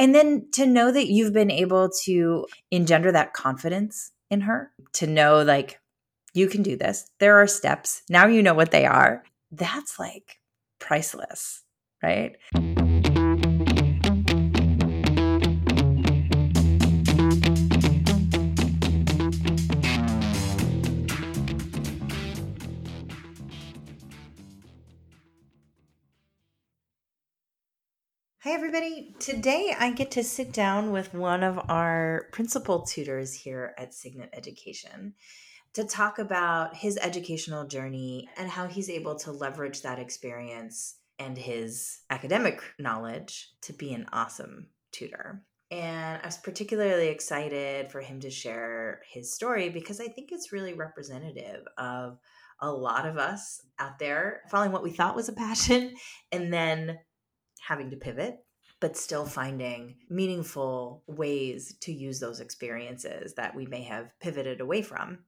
And then to know that you've been able to engender that confidence in her, to know like, you can do this. There are steps. Now you know what they are. That's like priceless, right? Hi, everybody. Today I get to sit down with one of our principal tutors here at Signet Education to talk about his educational journey and how he's able to leverage that experience and his academic knowledge to be an awesome tutor. And I was particularly excited for him to share his story because I think it's really representative of a lot of us out there following what we thought was a passion and then having to pivot but still finding meaningful ways to use those experiences that we may have pivoted away from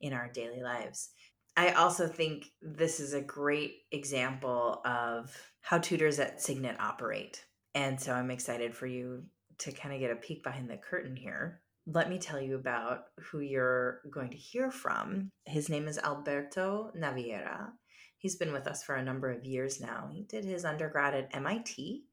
in our daily lives. I also think this is a great example of how tutors at Signet operate. And so I'm excited for you to kind of get a peek behind the curtain here. Let me tell you about who you're going to hear from. His name is Alberto Naviera. He's been with us for a number of years now. He did his undergrad at MIT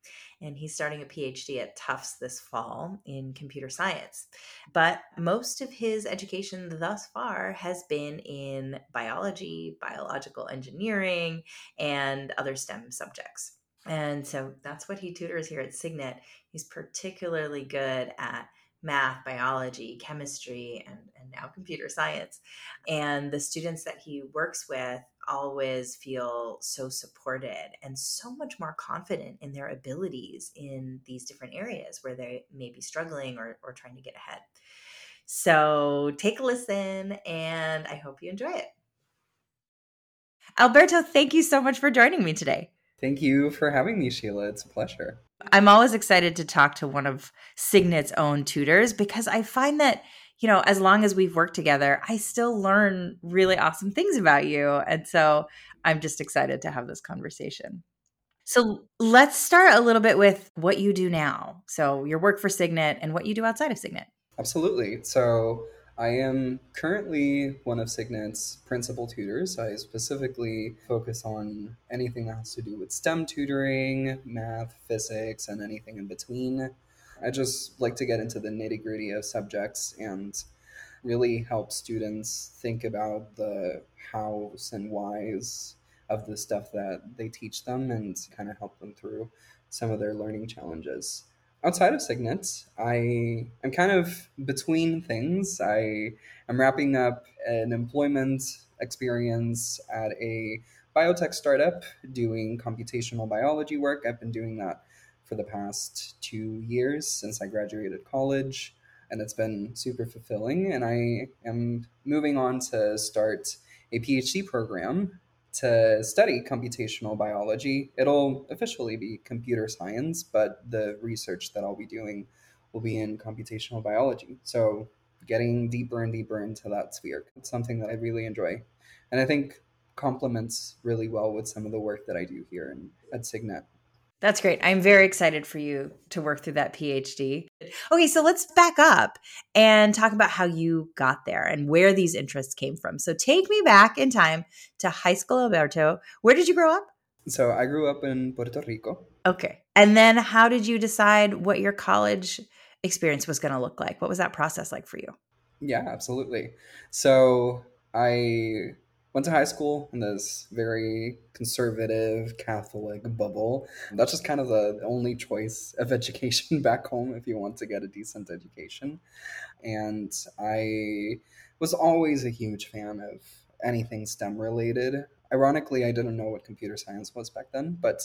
and he's starting a PhD at Tufts this fall in computer science. But most of his education thus far has been in biology, biological engineering, and other STEM subjects. And so that's what he tutors here at Signet. He's particularly good at math, biology, chemistry, and, and now computer science. And the students that he works with always feel so supported and so much more confident in their abilities in these different areas where they may be struggling or, or trying to get ahead. So take a listen and I hope you enjoy it. Alberto, thank you so much for joining me today. Thank you for having me, Sheila. It's a pleasure. I'm always excited to talk to one of Signet's own tutors because I find that, you know, as long as we've worked together, I still learn really awesome things about you. And so I'm just excited to have this conversation. So let's start a little bit with what you do now. So your work for Signet and what you do outside of Signet. Absolutely. So I am currently one of Signet's principal tutors. I specifically focus on anything that has to do with STEM tutoring, math, physics, and anything in between. I just like to get into the nitty gritty of subjects and really help students think about the hows and whys of the stuff that they teach them and kind of help them through some of their learning challenges outside of Signet, I am kind of between things. I am wrapping up an employment experience at a biotech startup doing computational biology work. I've been doing that for the past two years since I graduated college, and it's been super fulfilling. And I am moving on to start a PhD program to study computational biology. It'll officially be computer science, but the research that I'll be doing will be in computational biology. So, getting deeper and deeper into that sphere. It's something that I really enjoy. And I think complements really well with some of the work that I do here in, at Signet. That's great. I'm very excited for you to work through that PhD. Okay, so let's back up and talk about how you got there and where these interests came from. So take me back in time to high school, Alberto. Where did you grow up? So I grew up in Puerto Rico. Okay. And then how did you decide what your college experience was going to look like? What was that process like for you? Yeah, absolutely. So I went to high school in this very conservative Catholic bubble. That's just kind of the only choice of education back home if you want to get a decent education. And I was always a huge fan of anything STEM related. Ironically, I didn't know what computer science was back then, but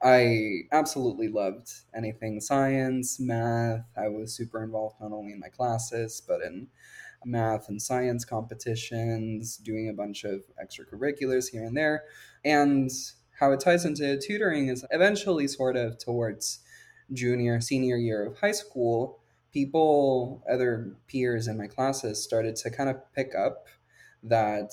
I absolutely loved anything science, math. I was super involved not only in my classes, but in math and science competitions, doing a bunch of extracurriculars here and there. And how it ties into tutoring is eventually sort of towards junior, senior year of high school, people, other peers in my classes started to kind of pick up that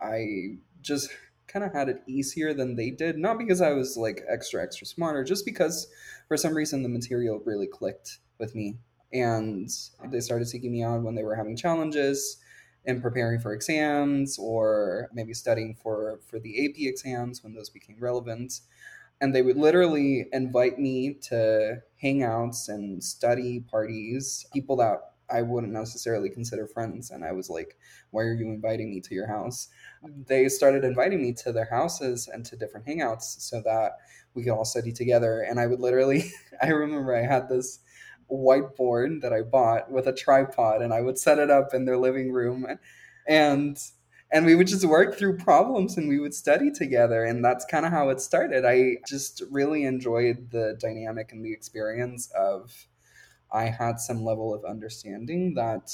I just kind of had it easier than they did. Not because I was like extra, extra smarter, just because for some reason the material really clicked with me. And they started seeking me out when they were having challenges in preparing for exams or maybe studying for, for the AP exams when those became relevant. And they would literally invite me to hangouts and study parties, people that I wouldn't necessarily consider friends. And I was like, why are you inviting me to your house? They started inviting me to their houses and to different hangouts so that we could all study together. And I would literally, I remember I had this whiteboard that I bought with a tripod and I would set it up in their living room and and we would just work through problems and we would study together and that's kind of how it started. I just really enjoyed the dynamic and the experience of I had some level of understanding that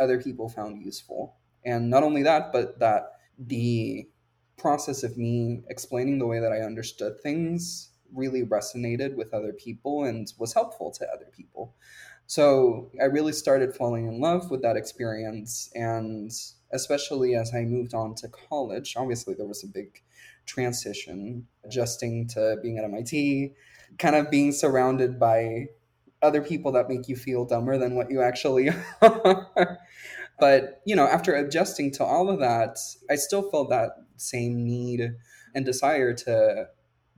other people found useful. And not only that, but that the process of me explaining the way that I understood things really resonated with other people and was helpful to other people. So I really started falling in love with that experience. And especially as I moved on to college, obviously there was a big transition, adjusting to being at MIT, kind of being surrounded by other people that make you feel dumber than what you actually are. but, you know, after adjusting to all of that, I still felt that same need and desire to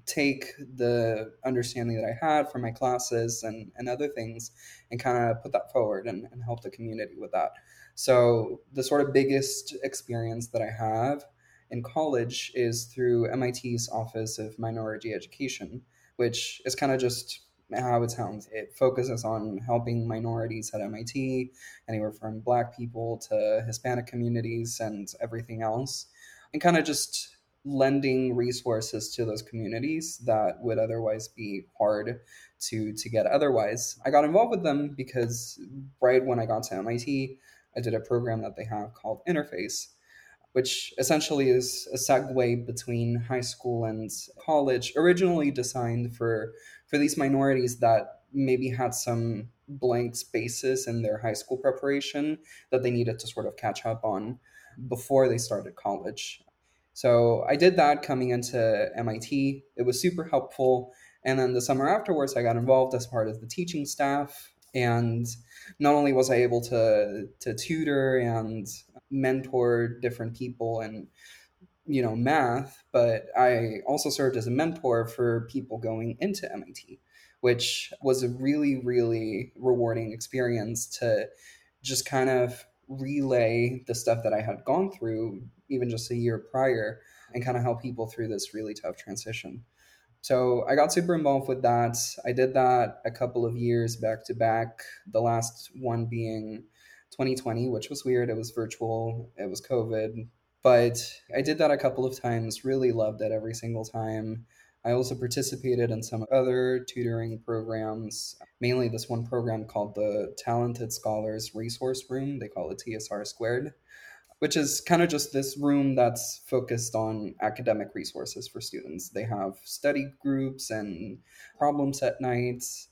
take the understanding that I had from my classes and, and other things and kind of put that forward and, and help the community with that. So, the sort of biggest experience that I have in college is through MIT's Office of Minority Education, which is kind of just how it sounds. It focuses on helping minorities at MIT, anywhere from Black people to Hispanic communities and everything else, and kind of just lending resources to those communities that would otherwise be hard to to get otherwise. I got involved with them because right when I got to MIT, I did a program that they have called Interphase, which essentially is a segue between high school and college, originally designed for for these minorities that maybe had some blank spaces in their high school preparation that they needed to sort of catch up on before they started college. So I did that coming into MIT. It was super helpful. And then the summer afterwards, I got involved as part of the teaching staff. And not only was I able to, to tutor and mentor different people and you know math but i also served as a mentor for people going into mit which was a really really rewarding experience to just kind of relay the stuff that i had gone through even just a year prior and kind of help people through this really tough transition. So i got super involved with that. I did that a couple of years back to back the last one being 2020 which was weird. It was virtual. It was covid. But I did that a couple of times, really loved it every single time. I also participated in some other tutoring programs, mainly this one program called the Talented Scholars Resource Room. They call it TSR Squared, which is kind of just this room that's focused on academic resources for students. They have study groups and problem set nights.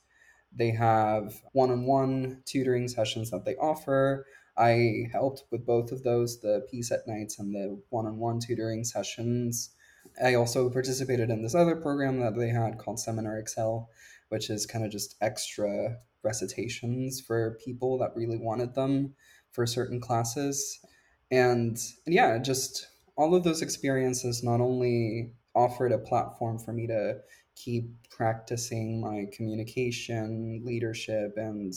They have one on one tutoring sessions that they offer. I helped with both of those, the PSET nights and the one-on-one tutoring sessions. I also participated in this other program that they had called Seminar XL, which is kind of just extra recitations for people that really wanted them for certain classes. And, and yeah, just all of those experiences not only offered a platform for me to keep practicing my communication, leadership, and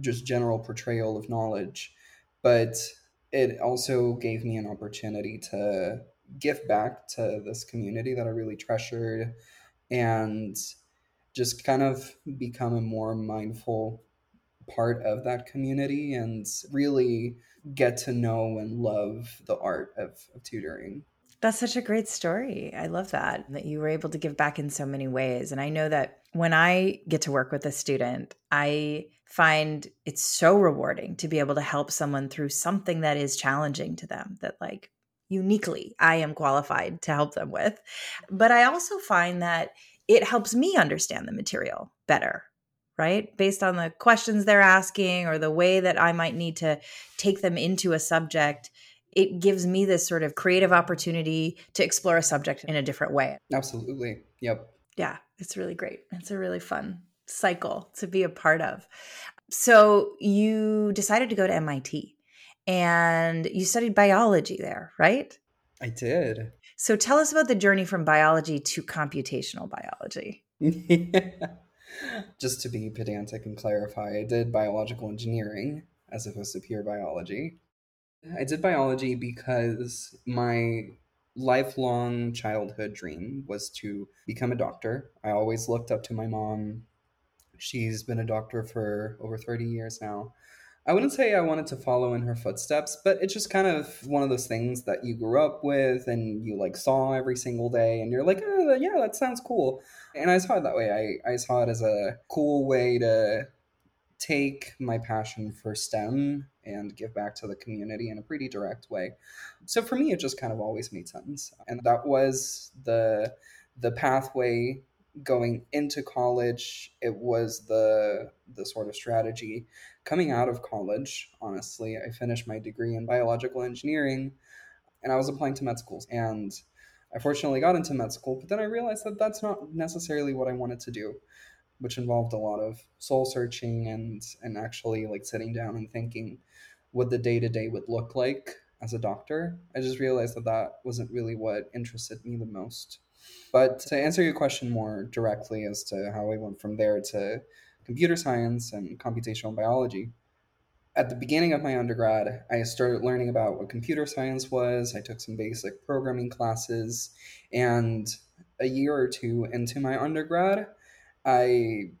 just general portrayal of knowledge, but it also gave me an opportunity to give back to this community that I really treasured and just kind of become a more mindful part of that community and really get to know and love the art of, of tutoring. That's such a great story. I love that, that you were able to give back in so many ways. And I know that when I get to work with a student, I find it's so rewarding to be able to help someone through something that is challenging to them that like uniquely I am qualified to help them with. But I also find that it helps me understand the material better, right? Based on the questions they're asking or the way that I might need to take them into a subject, it gives me this sort of creative opportunity to explore a subject in a different way. Absolutely. Yep. Yeah, it's really great. It's a really fun cycle to be a part of. So you decided to go to MIT and you studied biology there, right? I did. So tell us about the journey from biology to computational biology. Just to be pedantic and clarify, I did biological engineering as opposed to pure biology. I did biology because my lifelong childhood dream was to become a doctor. I always looked up to my mom. She's been a doctor for over 30 years now. I wouldn't say I wanted to follow in her footsteps, but it's just kind of one of those things that you grew up with and you like saw every single day and you're like, oh, yeah, that sounds cool. And I saw it that way. I, I saw it as a cool way to take my passion for STEM and give back to the community in a pretty direct way. So for me, it just kind of always made sense. And that was the the pathway going into college. It was the the sort of strategy coming out of college. Honestly, I finished my degree in biological engineering, and I was applying to med schools. And I fortunately got into med school, but then I realized that that's not necessarily what I wanted to do which involved a lot of soul searching and and actually like sitting down and thinking what the day to day would look like as a doctor. I just realized that that wasn't really what interested me the most. But to answer your question more directly as to how I went from there to computer science and computational biology, at the beginning of my undergrad, I started learning about what computer science was. I took some basic programming classes, and a year or two into my undergrad, I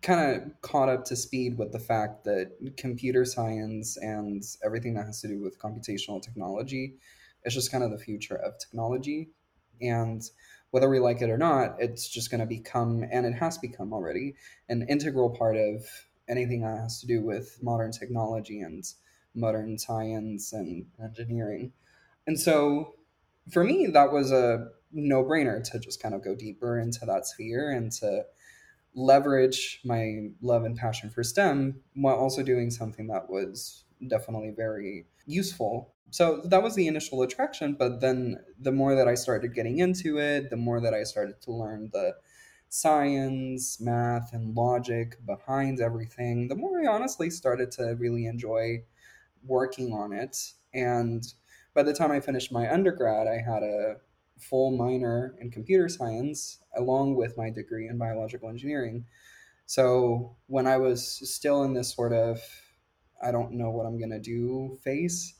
kind of caught up to speed with the fact that computer science and everything that has to do with computational technology is just kind of the future of technology. And whether we like it or not, it's just going to become, and it has become already, an integral part of anything that has to do with modern technology and modern science and engineering. And so for me, that was a no brainer to just kind of go deeper into that sphere and to leverage my love and passion for STEM while also doing something that was definitely very useful. So that was the initial attraction, but then the more that I started getting into it, the more that I started to learn the science, math, and logic behind everything, the more I honestly started to really enjoy working on it. And by the time I finished my undergrad, I had a full minor in computer science along with my degree in biological engineering. So when I was still in this sort of I don't know what I'm going to do phase,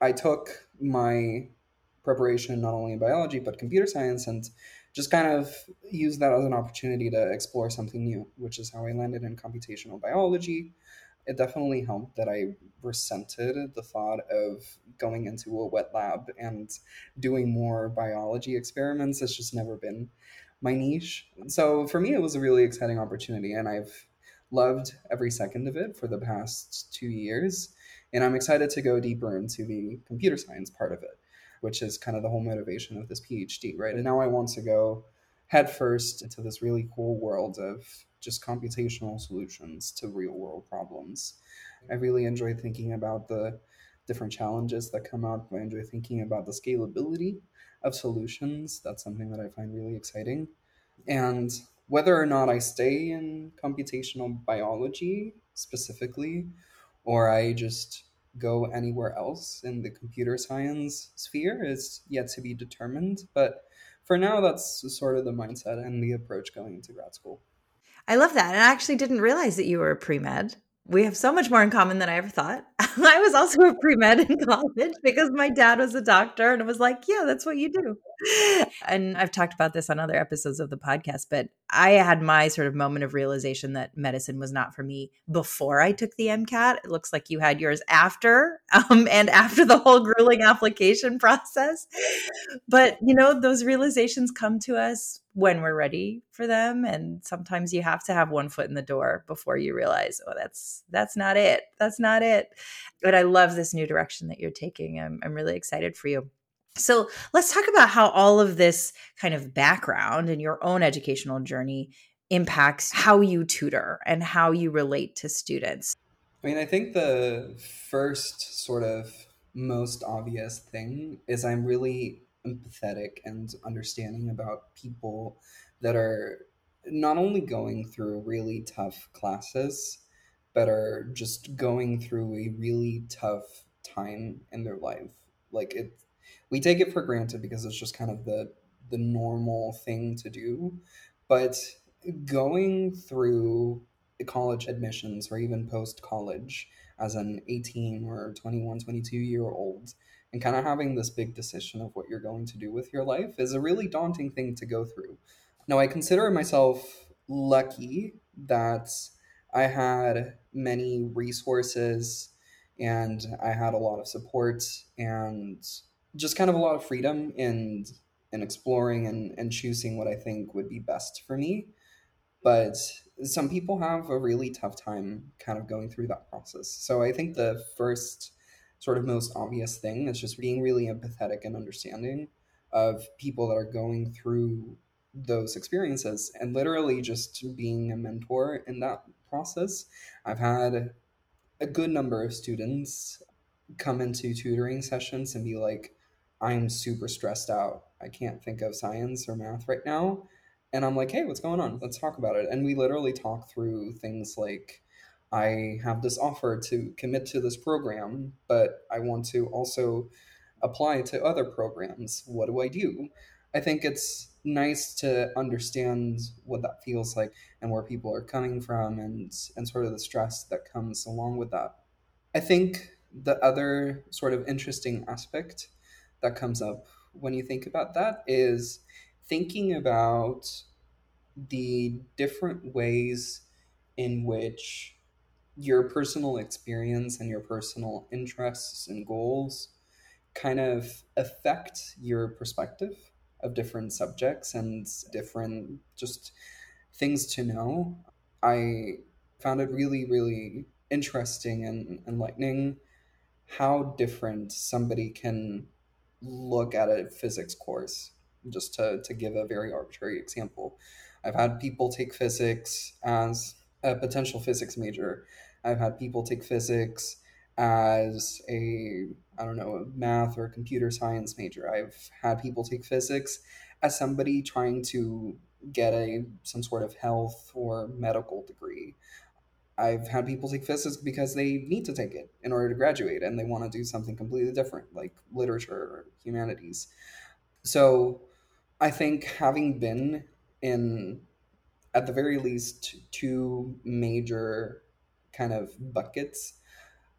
I took my preparation not only in biology but computer science and just kind of used that as an opportunity to explore something new, which is how I landed in computational biology it definitely helped that I resented the thought of going into a wet lab and doing more biology experiments. It's just never been my niche. So for me, it was a really exciting opportunity, and I've loved every second of it for the past two years. And I'm excited to go deeper into the computer science part of it, which is kind of the whole motivation of this PhD, right? And now I want to go headfirst into this really cool world of just computational solutions to real world problems. I really enjoy thinking about the different challenges that come up. I enjoy thinking about the scalability of solutions. That's something that I find really exciting. And whether or not I stay in computational biology specifically, or I just go anywhere else in the computer science sphere is yet to be determined. But for now, that's sort of the mindset and the approach going into grad school. I love that. And I actually didn't realize that you were a pre med. We have so much more in common than I ever thought. I was also a pre med in college because my dad was a doctor and it was like, yeah, that's what you do. And I've talked about this on other episodes of the podcast, but I had my sort of moment of realization that medicine was not for me before I took the MCAT. It looks like you had yours after um, and after the whole grueling application process. But, you know, those realizations come to us when we're ready for them and sometimes you have to have one foot in the door before you realize oh that's that's not it that's not it but i love this new direction that you're taking i'm, I'm really excited for you so let's talk about how all of this kind of background and your own educational journey impacts how you tutor and how you relate to students i mean i think the first sort of most obvious thing is i'm really empathetic and understanding about people that are not only going through really tough classes, but are just going through a really tough time in their life. Like it, we take it for granted because it's just kind of the the normal thing to do, but going through college admissions or even post college as an 18 or 21, 22 year old and kind of having this big decision of what you're going to do with your life is a really daunting thing to go through. Now, I consider myself lucky that I had many resources and I had a lot of support and just kind of a lot of freedom and in exploring and, and choosing what I think would be best for me. But some people have a really tough time kind of going through that process. So I think the first sort of most obvious thing is just being really empathetic and understanding of people that are going through those experiences and literally just being a mentor in that process. I've had a good number of students come into tutoring sessions and be like, I'm super stressed out. I can't think of science or math right now. And I'm like, hey, what's going on? Let's talk about it. And we literally talk through things like, I have this offer to commit to this program, but I want to also apply to other programs. What do I do? I think it's nice to understand what that feels like and where people are coming from and and sort of the stress that comes along with that. I think the other sort of interesting aspect that comes up when you think about that is thinking about the different ways in which your personal experience and your personal interests and goals kind of affect your perspective of different subjects and different just things to know. I found it really, really interesting and enlightening how different somebody can look at a physics course. Just to, to give a very arbitrary example, I've had people take physics as a potential physics major. I've had people take physics as a I don't know, a math or computer science major. I've had people take physics as somebody trying to get a some sort of health or medical degree. I've had people take physics because they need to take it in order to graduate and they want to do something completely different, like literature or humanities. So I think having been in, at the very least, two major kind of buckets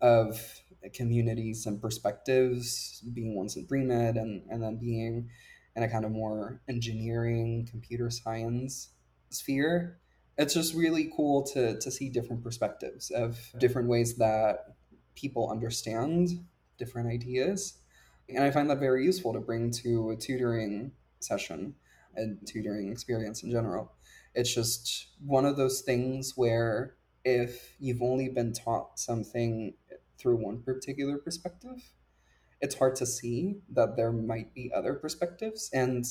of communities and perspectives, being once in pre-med and, and then being in a kind of more engineering, computer science sphere. It's just really cool to, to see different perspectives of different ways that people understand different ideas. And I find that very useful to bring to a tutoring session and tutoring experience in general. It's just one of those things where if you've only been taught something through one particular perspective, it's hard to see that there might be other perspectives. And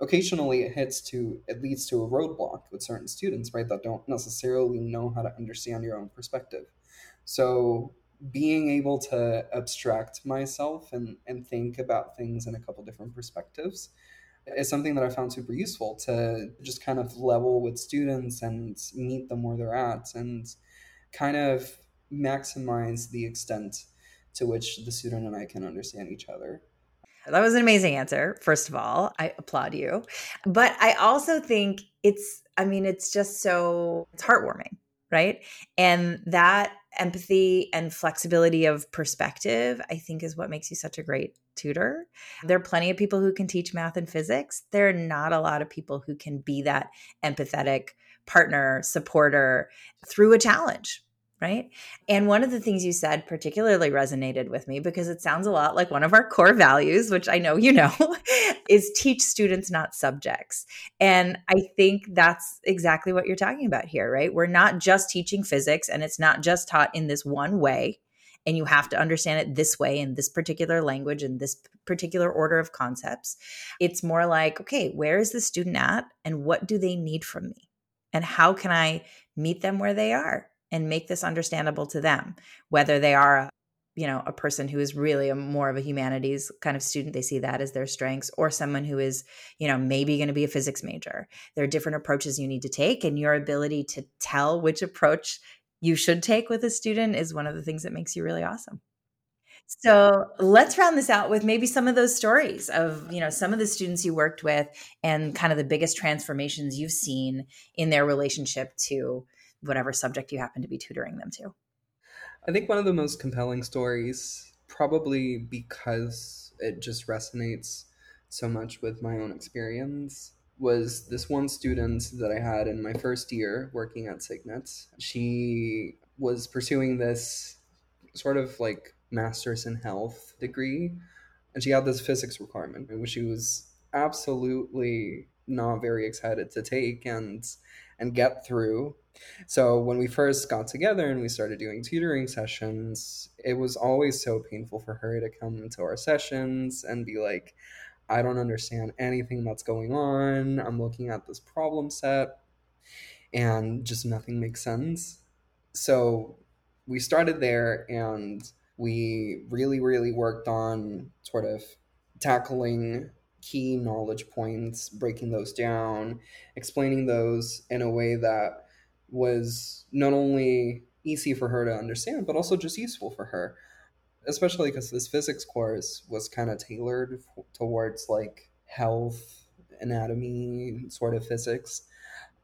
occasionally it hits to, it leads to a roadblock with certain students, right, that don't necessarily know how to understand your own perspective. So being able to abstract myself and, and think about things in a couple different perspectives is something that I found super useful to just kind of level with students and meet them where they're at and kind of maximize the extent to which the student and I can understand each other. That was an amazing answer. First of all, I applaud you. But I also think it's, I mean, it's just so, it's heartwarming, right? And that empathy and flexibility of perspective, I think, is what makes you such a great tutor. There are plenty of people who can teach math and physics. There are not a lot of people who can be that empathetic partner, supporter through a challenge, right? And one of the things you said particularly resonated with me because it sounds a lot like one of our core values, which I know you know, is teach students, not subjects. And I think that's exactly what you're talking about here, right? We're not just teaching physics and it's not just taught in this one way. And you have to understand it this way in this particular language in this particular order of concepts. It's more like, okay, where is the student at and what do they need from me? And how can I meet them where they are? And make this understandable to them, whether they are a you know a person who is really a more of a humanities kind of student they see that as their strengths or someone who is you know maybe going to be a physics major. There are different approaches you need to take and your ability to tell which approach you should take with a student is one of the things that makes you really awesome. So let's round this out with maybe some of those stories of you know some of the students you worked with and kind of the biggest transformations you've seen in their relationship to whatever subject you happen to be tutoring them to I think one of the most compelling stories, probably because it just resonates so much with my own experience, was this one student that I had in my first year working at Signet. She was pursuing this sort of like master's in health degree, and she had this physics requirement, which she was absolutely not very excited to take and and get through so when we first got together and we started doing tutoring sessions, it was always so painful for her to come into our sessions and be like, I don't understand anything that's going on. I'm looking at this problem set and just nothing makes sense. So we started there and we really, really worked on sort of tackling key knowledge points, breaking those down, explaining those in a way that was not only easy for her to understand, but also just useful for her. Especially because this physics course was kind of tailored towards like health, anatomy, sort of physics.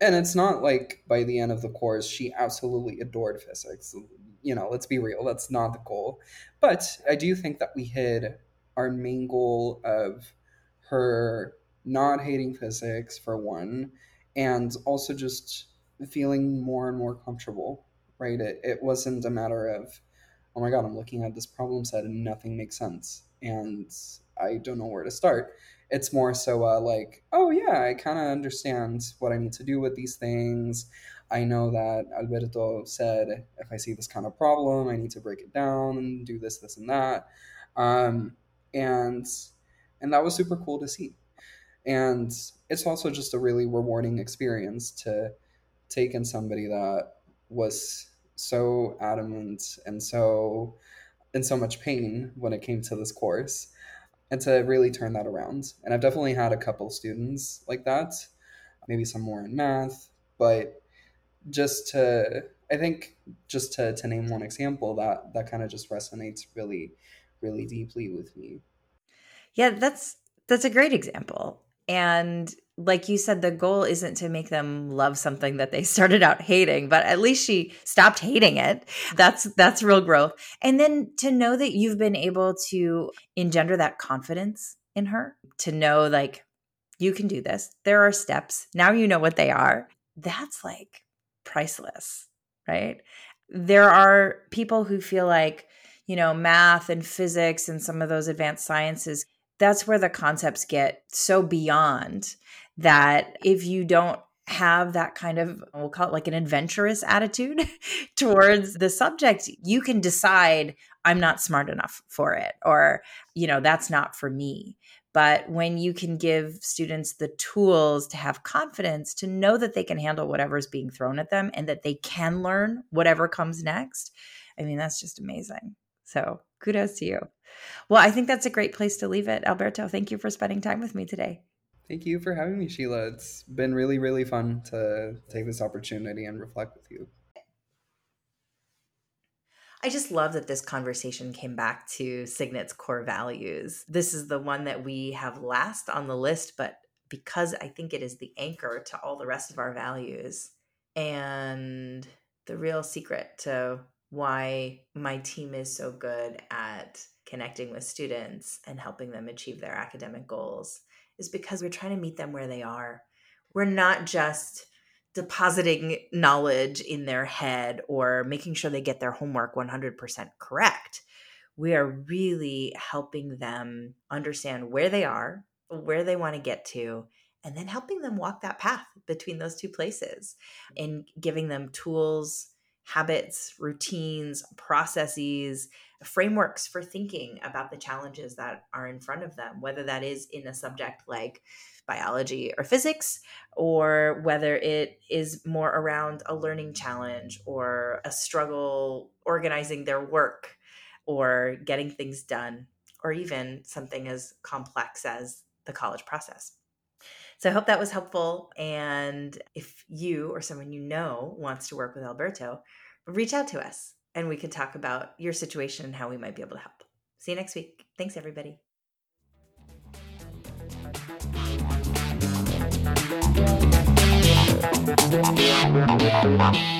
And it's not like by the end of the course, she absolutely adored physics. You know, let's be real, that's not the goal. But I do think that we hit our main goal of her not hating physics, for one, and also just feeling more and more comfortable, right? It, it wasn't a matter of, oh my God, I'm looking at this problem set and nothing makes sense and I don't know where to start. It's more so uh, like, oh yeah, I kind of understand what I need to do with these things. I know that Alberto said if I see this kind of problem, I need to break it down and do this, this, and that. Um, and and that was super cool to see. And it's also just a really rewarding experience to taken somebody that was so adamant and so in so much pain when it came to this course and to really turn that around. And I've definitely had a couple students like that, maybe some more in math, but just to I think just to, to name one example that that kind of just resonates really really deeply with me. Yeah, that's that's a great example. And like you said, the goal isn't to make them love something that they started out hating, but at least she stopped hating it. That's that's real growth. And then to know that you've been able to engender that confidence in her, to know like you can do this. There are steps. Now you know what they are. That's like priceless, right? There are people who feel like, you know, math and physics and some of those advanced sciences that's where the concepts get so beyond that if you don't have that kind of we'll call it like an adventurous attitude towards the subject you can decide i'm not smart enough for it or you know that's not for me. But when you can give students the tools to have confidence to know that they can handle whatever's being thrown at them and that they can learn whatever comes next i mean that's just amazing. So kudos to you. Well i think that's a great place to leave it. Alberto thank you for spending time with me today Thank you for having me, Sheila. It's been really, really fun to take this opportunity and reflect with you. I just love that this conversation came back to Signet's core values. This is the one that we have last on the list, but because I think it is the anchor to all the rest of our values and the real secret to why my team is so good at connecting with students and helping them achieve their academic goals is because we're trying to meet them where they are. We're not just depositing knowledge in their head or making sure they get their homework 100% correct. We are really helping them understand where they are, where they want to get to, and then helping them walk that path between those two places and giving them tools, habits, routines, processes frameworks for thinking about the challenges that are in front of them, whether that is in a subject like biology or physics, or whether it is more around a learning challenge or a struggle organizing their work or getting things done, or even something as complex as the college process. So I hope that was helpful. And if you or someone you know wants to work with Alberto, reach out to us and we can talk about your situation and how we might be able to help. See you next week. Thanks, everybody. Thank you.